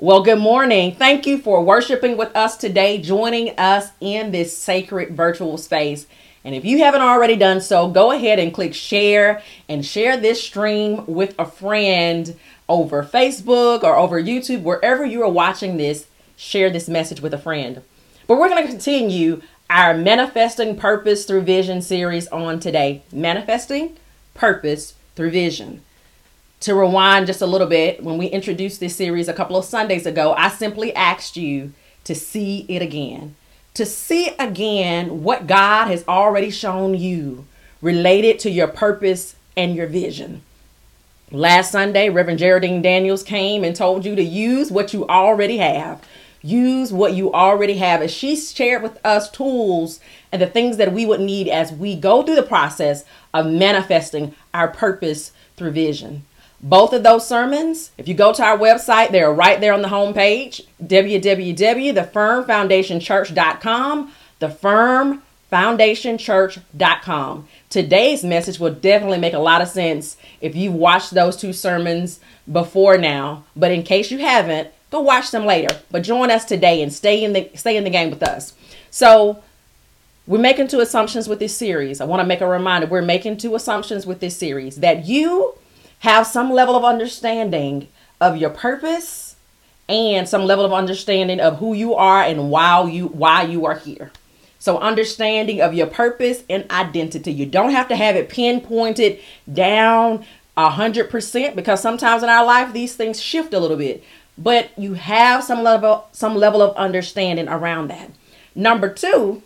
Well, good morning. Thank you for worshiping with us today, joining us in this sacred virtual space. And if you haven't already done so, go ahead and click share and share this stream with a friend over Facebook or over YouTube, wherever you are watching this. Share this message with a friend. But we're going to continue our Manifesting Purpose Through Vision series on today. Manifesting Purpose Through Vision to rewind just a little bit, when we introduced this series a couple of Sundays ago, I simply asked you to see it again. To see again what God has already shown you related to your purpose and your vision. Last Sunday, Reverend Geraldine Daniels came and told you to use what you already have. Use what you already have. As she shared with us tools and the things that we would need as we go through the process of manifesting our purpose through vision. Both of those sermons, if you go to our website, they're right there on the homepage www.thefirmfoundationchurch.com. Thefirmfoundationchurch.com. Today's message will definitely make a lot of sense if you've watched those two sermons before now. But in case you haven't, go watch them later. But join us today and stay in the stay in the game with us. So we're making two assumptions with this series. I want to make a reminder. We're making two assumptions with this series that you have some level of understanding of your purpose and some level of understanding of who you are and why you why you are here. So understanding of your purpose and identity. You don't have to have it pinpointed down a hundred percent because sometimes in our life these things shift a little bit. But you have some level some level of understanding around that. Number two,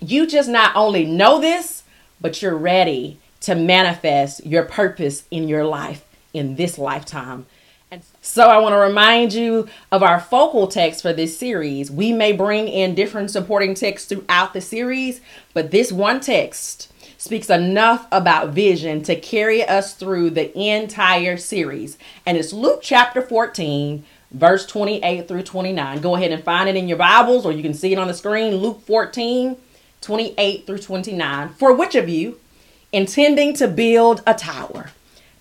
you just not only know this, but you're ready to manifest your purpose in your life in this lifetime. And so I want to remind you of our focal text for this series. We may bring in different supporting texts throughout the series, but this one text speaks enough about vision to carry us through the entire series. And it's Luke chapter 14, verse 28 through 29. Go ahead and find it in your Bibles or you can see it on the screen. Luke 14, 28 through 29. For which of you, intending to build a tower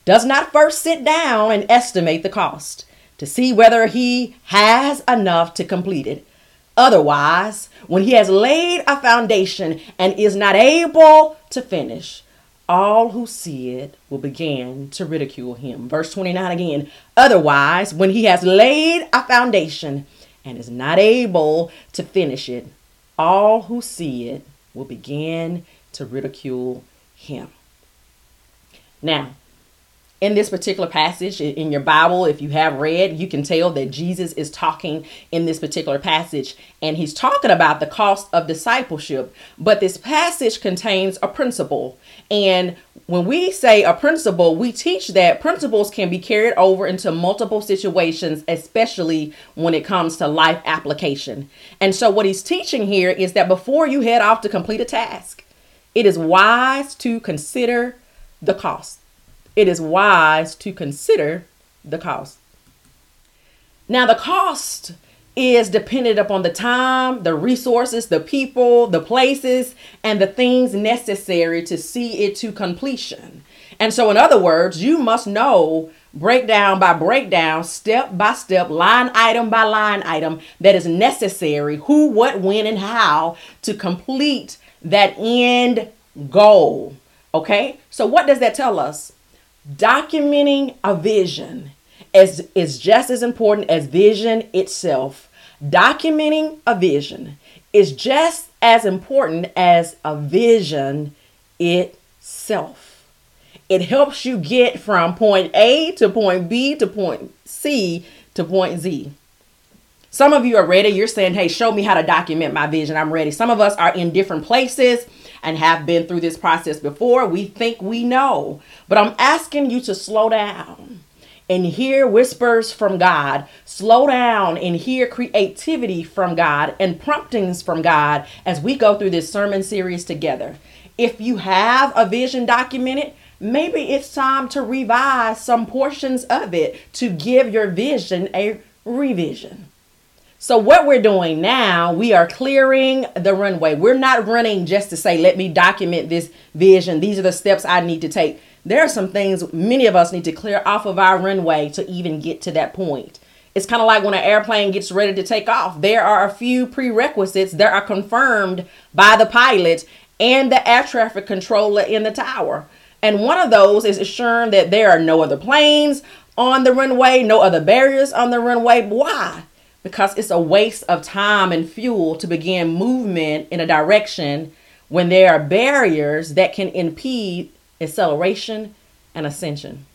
does not first sit down and estimate the cost to see whether he has enough to complete it. Otherwise, when he has laid a foundation and is not able to finish, all who see it will begin to ridicule him. Verse 29 again. Otherwise, when he has laid a foundation and is not able to finish it, all who see it will begin to ridicule him. Now, in this particular passage in your Bible, if you have read, you can tell that Jesus is talking in this particular passage and he's talking about the cost of discipleship. But this passage contains a principle. And when we say a principle, we teach that principles can be carried over into multiple situations, especially when it comes to life application. And so, what he's teaching here is that before you head off to complete a task, it is wise to consider the cost. It is wise to consider the cost. Now, the cost is dependent upon the time, the resources, the people, the places, and the things necessary to see it to completion. And so, in other words, you must know breakdown by breakdown, step by step, line item by line item that is necessary who, what, when, and how to complete that end goal. Okay? So what does that tell us? Documenting a vision is, is just as important as vision itself. Documenting a vision is just as important as a vision itself. It helps you get from point A to point B to point C to point Z. Some of you are ready. You're saying, hey, show me how to document my vision. I'm ready. Some of us are in different places and have been through this process before. We think we know. But I'm asking you to slow down and hear whispers from God. Slow down and hear creativity from God and promptings from God as we go through this sermon series together. If you have a vision documented, maybe it's time to revise some portions of it to give your vision a revision. So, what we're doing now, we are clearing the runway. We're not running just to say, let me document this vision. These are the steps I need to take. There are some things many of us need to clear off of our runway to even get to that point. It's kind of like when an airplane gets ready to take off. There are a few prerequisites that are confirmed by the pilot and the air traffic controller in the tower. And one of those is assuring that there are no other planes on the runway, no other barriers on the runway. Why? Because it's a waste of time and fuel to begin movement in a direction when there are barriers that can impede acceleration and ascension.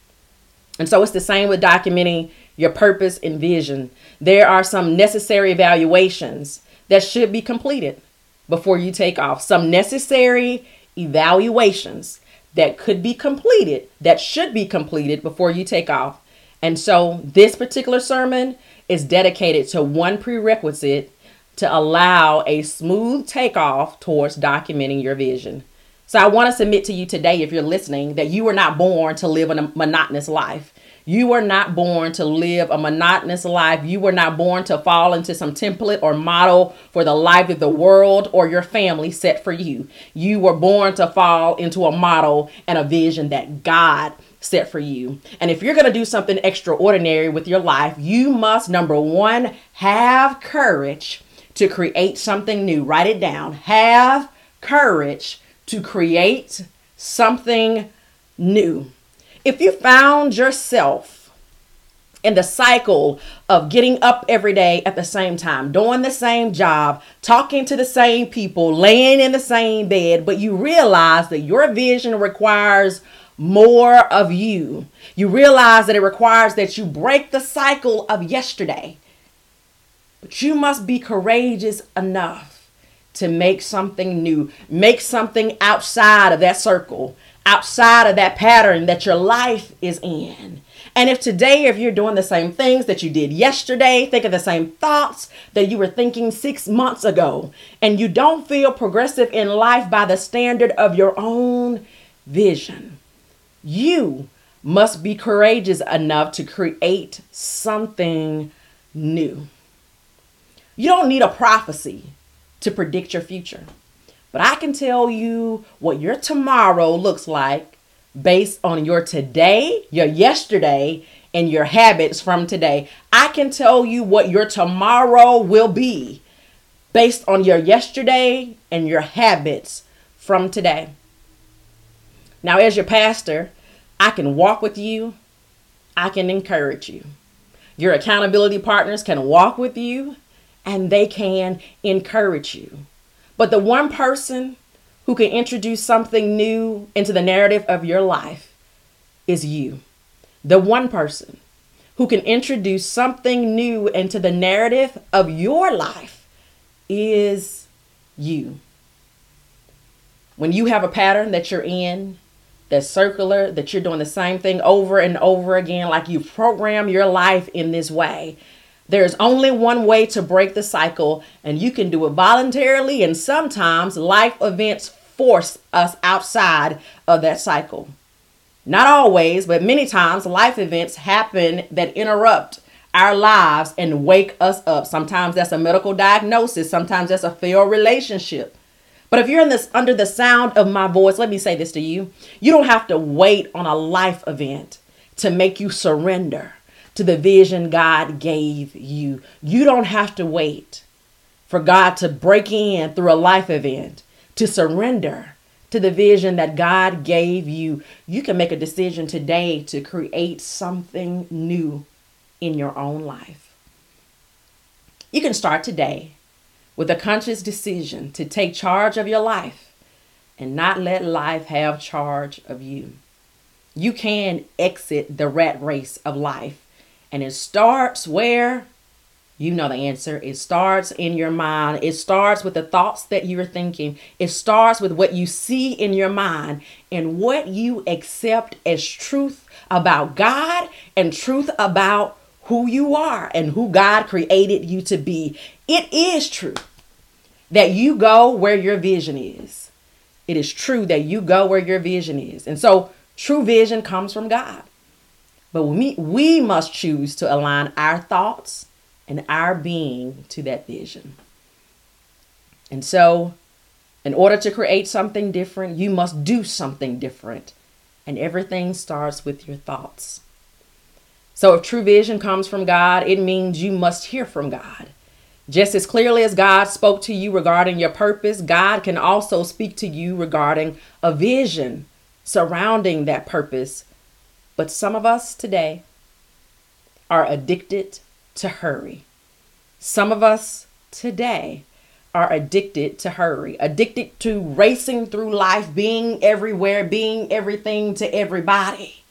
And so it's the same with documenting your purpose and vision. There are some necessary evaluations that should be completed before you take off. Some necessary evaluations that could be completed, that should be completed before you take off. And so this particular sermon is dedicated to one prerequisite to allow a smooth takeoff towards documenting your vision. So I want to submit to you today, if you're listening, that you were not born to live a monotonous life. You were not born to live a monotonous life. You were not born to fall into some template or model for the life of the world or your family set for you. You were born to fall into a model and a vision that God set for you. And if you're going to do something extraordinary with your life, you must, number one, have courage to create something new. Write it down. Have courage to create something new. If you found yourself in the cycle of getting up every day at the same time, doing the same job, talking to the same people, laying in the same bed, but you realize that your vision requires more of you. You realize that it requires that you break the cycle of yesterday but you must be courageous enough to make something new, make something outside of that circle, outside of that pattern that your life is in. And if today, if you're doing the same things that you did yesterday, think of the same thoughts that you were thinking six months ago, and you don't feel progressive in life by the standard of your own vision, you must be courageous enough to create something new. You don't need a prophecy to predict your future. But I can tell you what your tomorrow looks like based on your today, your yesterday, and your habits from today. I can tell you what your tomorrow will be based on your yesterday and your habits from today. Now, as your pastor, I can walk with you, I can encourage you. Your accountability partners can walk with you, and they can encourage you. But the one person who can introduce something new into the narrative of your life is you. The one person who can introduce something new into the narrative of your life is you. When you have a pattern that you're in, that's circular, that you're doing the same thing over and over again, like you program your life in this way, there's only one way to break the cycle, and you can do it voluntarily, and sometimes life events force us outside of that cycle. Not always, but many times life events happen that interrupt our lives and wake us up. Sometimes that's a medical diagnosis, sometimes that's a failed relationship. But if you're in this under the sound of my voice, let me say this to you. You don't have to wait on a life event to make you surrender to the vision God gave you. You don't have to wait for God to break in through a life event to surrender to the vision that God gave you. You can make a decision today to create something new in your own life. You can start today with a conscious decision to take charge of your life and not let life have charge of you. You can exit the rat race of life and it starts where? You know the answer. It starts in your mind. It starts with the thoughts that you're thinking. It starts with what you see in your mind and what you accept as truth about God and truth about who you are and who God created you to be. It is true that you go where your vision is. It is true that you go where your vision is. And so true vision comes from God. But we, we must choose to align our thoughts and our being to that vision. And so, in order to create something different, you must do something different. And everything starts with your thoughts. So if true vision comes from God, it means you must hear from God. Just as clearly as God spoke to you regarding your purpose, God can also speak to you regarding a vision surrounding that purpose. But some of us today are addicted to hurry. Some of us today are addicted to hurry, addicted to racing through life, being everywhere, being everything to everybody.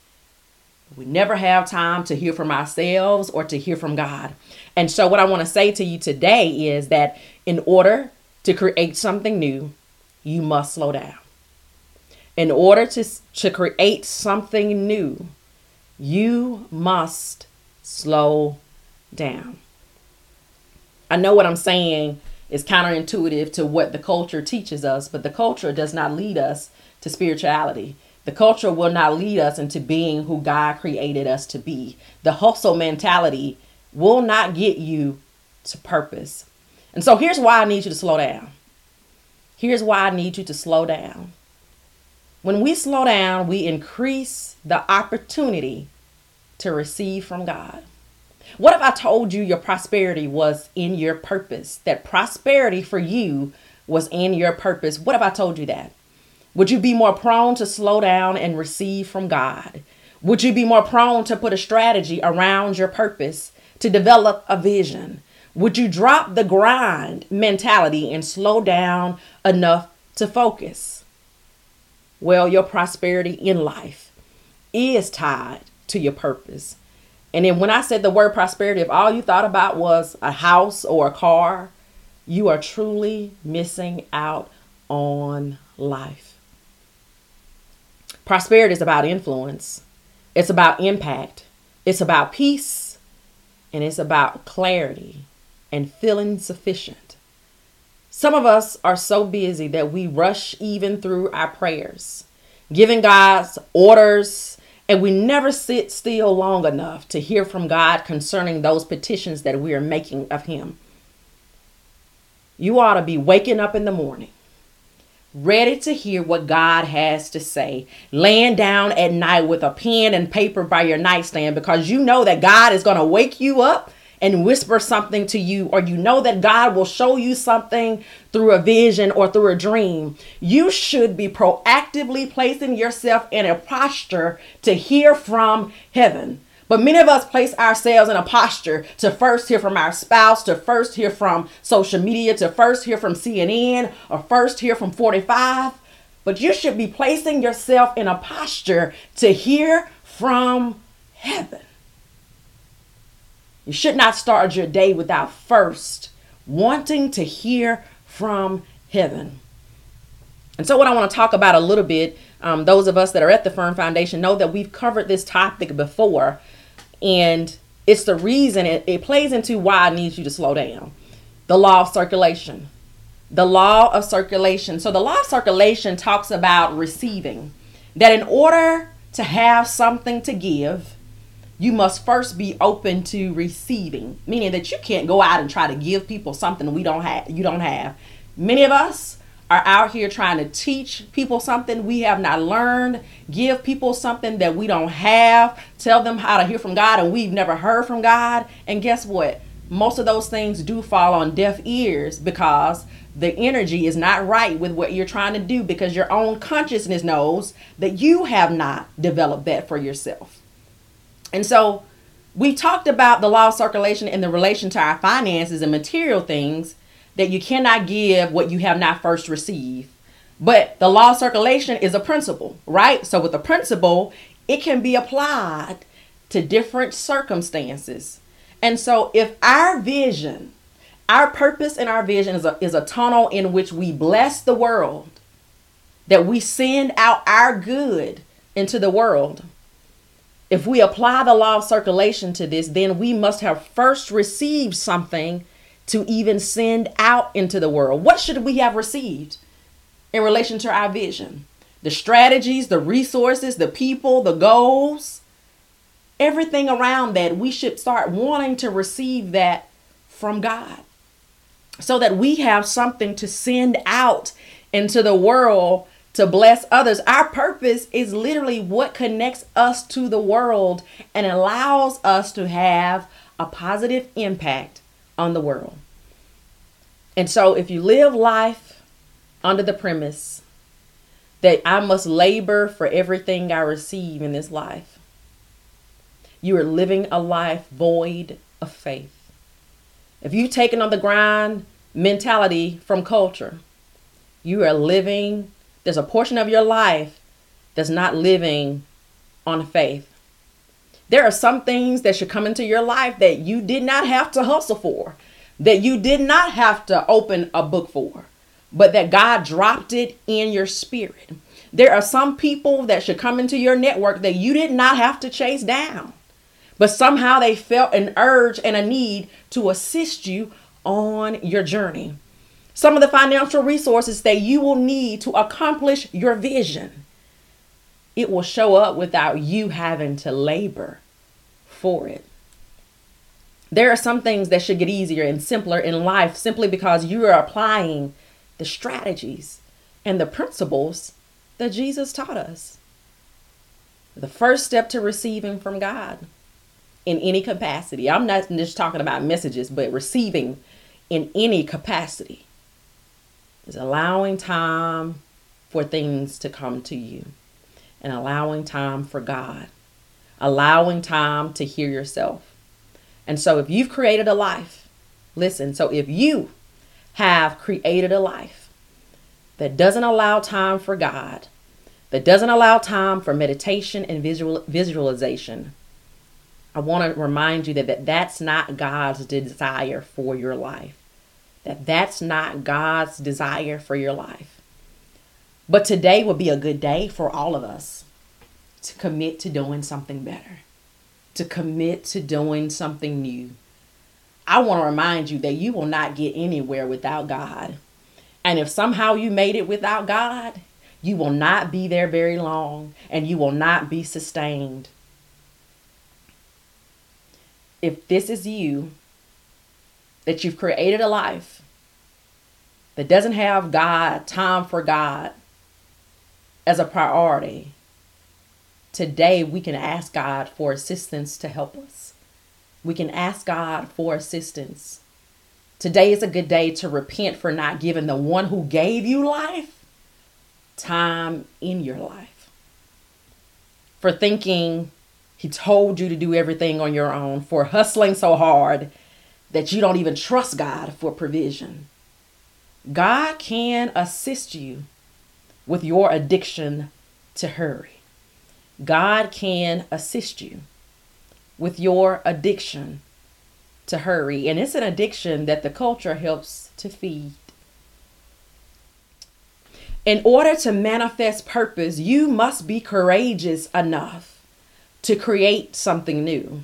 We never have time to hear from ourselves or to hear from God. And so, what I want to say to you today is that in order to create something new, you must slow down. In order to, to create something new, you must slow down. I know what I'm saying is counterintuitive to what the culture teaches us, but the culture does not lead us to spirituality. The culture will not lead us into being who God created us to be. The hustle mentality will not get you to purpose. And so here's why I need you to slow down. Here's why I need you to slow down. When we slow down, we increase the opportunity to receive from God. What if I told you your prosperity was in your purpose? That prosperity for you was in your purpose. What if I told you that? Would you be more prone to slow down and receive from God? Would you be more prone to put a strategy around your purpose, to develop a vision? Would you drop the grind mentality and slow down enough to focus? Well, your prosperity in life is tied to your purpose. And then when I said the word prosperity, if all you thought about was a house or a car, you are truly missing out on life. Prosperity is about influence, it's about impact, it's about peace, and it's about clarity and feeling sufficient. Some of us are so busy that we rush even through our prayers, giving God's orders, and we never sit still long enough to hear from God concerning those petitions that we are making of Him. You ought to be waking up in the morning ready to hear what God has to say, laying down at night with a pen and paper by your nightstand because you know that God is going to wake you up and whisper something to you, or you know that God will show you something through a vision or through a dream, you should be proactively placing yourself in a posture to hear from heaven. But many of us place ourselves in a posture to first hear from our spouse, to first hear from social media, to first hear from CNN, or first hear from 45. But you should be placing yourself in a posture to hear from heaven. You should not start your day without first wanting to hear from heaven. And so, what I want to talk about a little bit, um, those of us that are at the Firm Foundation know that we've covered this topic before, and it's the reason it, it plays into why I need you to slow down. The law of circulation. The law of circulation. So, the law of circulation talks about receiving, that in order to have something to give, you must first be open to receiving, meaning that you can't go out and try to give people something we don't have you don't have. Many of us are out here trying to teach people something we have not learned, give people something that we don't have, tell them how to hear from God and we've never heard from God. And guess what? Most of those things do fall on deaf ears because the energy is not right with what you're trying to do because your own consciousness knows that you have not developed that for yourself. And so we talked about the law of circulation in the relation to our finances and material things that you cannot give what you have not first received. But the law of circulation is a principle, right? So with a principle, it can be applied to different circumstances. And so if our vision, our purpose and our vision is a, is a tunnel in which we bless the world, that we send out our good into the world. If we apply the law of circulation to this, then we must have first received something to even send out into the world? What should we have received in relation to our vision? The strategies, the resources, the people, the goals, everything around that, we should start wanting to receive that from God so that we have something to send out into the world to bless others. Our purpose is literally what connects us to the world and allows us to have a positive impact on the world. And so, if you live life under the premise that I must labor for everything I receive in this life, you are living a life void of faith. If you've taken on the grind mentality from culture, you are living, there's a portion of your life that's not living on faith. There are some things that should come into your life that you did not have to hustle for, that you did not have to open a book for, but that God dropped it in your spirit. There are some people that should come into your network that you did not have to chase down, but somehow they felt an urge and a need to assist you on your journey. Some of the financial resources that you will need to accomplish your vision. It will show up without you having to labor for it. There are some things that should get easier and simpler in life simply because you are applying the strategies and the principles that Jesus taught us. The first step to receiving from God in any capacity. I'm not just talking about messages, but receiving in any capacity is allowing time for things to come to you and allowing time for God, allowing time to hear yourself. And so, if you've created a life, listen, so if you have created a life that doesn't allow time for God, that doesn't allow time for meditation and visual visualization, I want to remind you that, that that's not God's desire for your life. That that's not God's desire for your life. But today will be a good day for all of us to commit to doing something better, to commit to doing something new. I want to remind you that you will not get anywhere without God. And if somehow you made it without God, you will not be there very long and you will not be sustained if this is you, that you've created a life that doesn't have God, time for God as a priority, today we can ask God for assistance to help us. We can ask God for assistance. Today is a good day to repent for not giving the one who gave you life time in your life. For thinking he told you to do everything on your own, for hustling so hard that you don't even trust God for provision. God can assist you with your addiction to hurry. God can assist you with your addiction to hurry. And it's an addiction that the culture helps to feed. In order to manifest purpose, you must be courageous enough to create something new.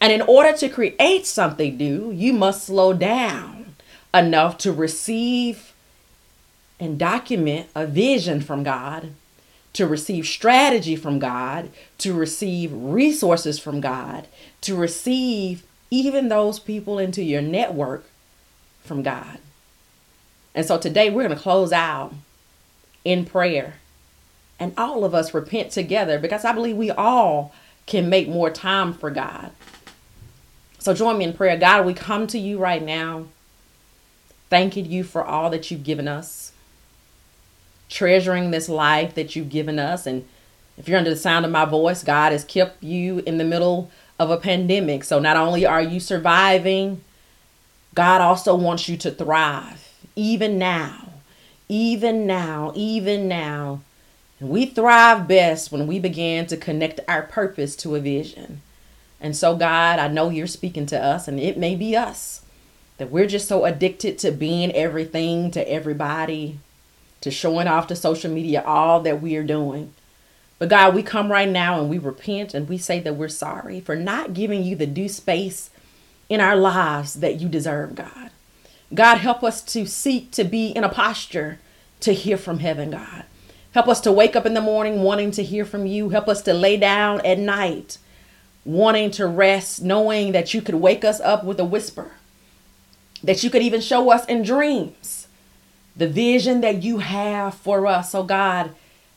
And in order to create something new, you must slow down enough to receive and document a vision from God, to receive strategy from God, to receive resources from God, to receive even those people into your network from God. And so today we're going to close out in prayer and all of us repent together because I believe we all can make more time for God. So join me in prayer. God, we come to you right now, thanking you for all that you've given us, treasuring this life that you've given us. And if you're under the sound of my voice, God has kept you in the middle of a pandemic. So not only are you surviving, God also wants you to thrive, even now, even now, even now. And we thrive best when we begin to connect our purpose to a vision. And so, God, I know you're speaking to us, and it may be us that we're just so addicted to being everything to everybody, to showing off to social media all that we are doing. But God, we come right now and we repent and we say that we're sorry for not giving you the due space in our lives that you deserve, God. God, help us to seek to be in a posture to hear from heaven, God. Help us to wake up in the morning wanting to hear from you. Help us to lay down at night wanting to rest, knowing that you could wake us up with a whisper, that you could even show us in dreams the vision that you have for us. So, God,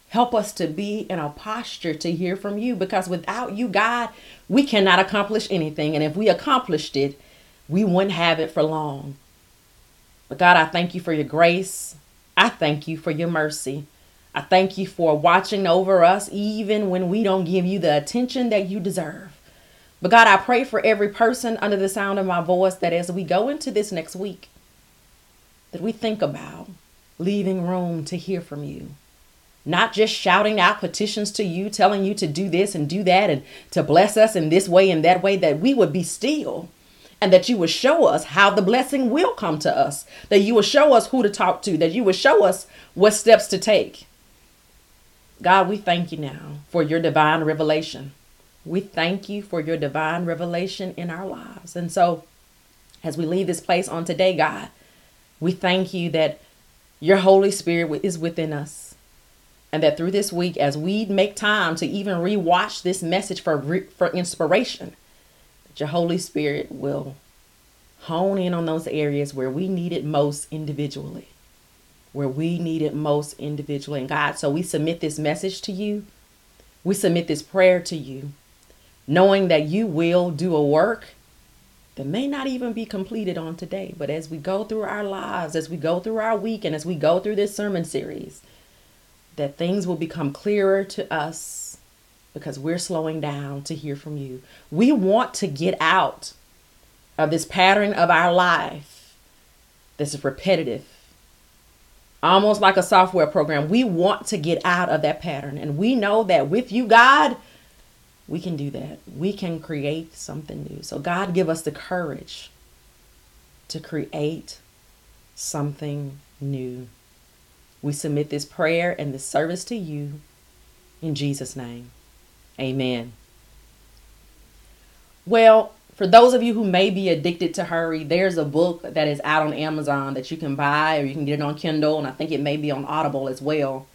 help us to be in a posture to hear from you because without you, God, we cannot accomplish anything. And if we accomplished it, we wouldn't have it for long. But God, I thank you for your grace. I thank you for your mercy. I thank you for watching over us even when we don't give you the attention that you deserve. But God, I pray for every person under the sound of my voice that as we go into this next week, that we think about leaving room to hear from you. Not just shouting out petitions to you, telling you to do this and do that and to bless us in this way and that way, that we would be still and that you would show us how the blessing will come to us, that you would show us who to talk to, that you would show us what steps to take. God, we thank you now for your divine revelation. We thank you for your divine revelation in our lives. And so, as we leave this place on today, God, we thank you that your Holy Spirit is within us. And that through this week, as we make time to even rewatch this message for, for inspiration, that your Holy Spirit will hone in on those areas where we need it most individually where we need it most individually. And God, so we submit this message to you. We submit this prayer to you, knowing that you will do a work that may not even be completed on today. But as we go through our lives, as we go through our week, and as we go through this sermon series, that things will become clearer to us because we're slowing down to hear from you. We want to get out of this pattern of our life that's repetitive almost like a software program. We want to get out of that pattern. And we know that with you, God, we can do that. We can create something new. So, God, give us the courage to create something new. We submit this prayer and this service to you in Jesus' name. Amen. Well, for those of you who may be addicted to hurry, there's a book that is out on Amazon that you can buy or you can get it on Kindle, and I think it may be on Audible as well.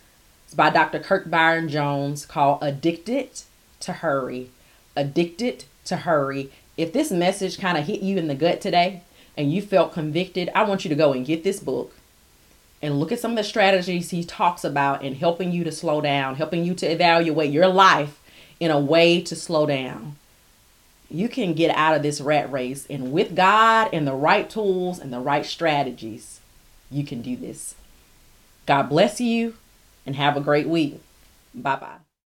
It's by Dr. Kirk Byron Jones called Addicted to Hurry. Addicted to Hurry. If this message kind of hit you in the gut today and you felt convicted, I want you to go and get this book and look at some of the strategies he talks about in helping you to slow down, helping you to evaluate your life in a way to slow down you can get out of this rat race. And with God and the right tools and the right strategies, you can do this. God bless you and have a great week. Bye bye.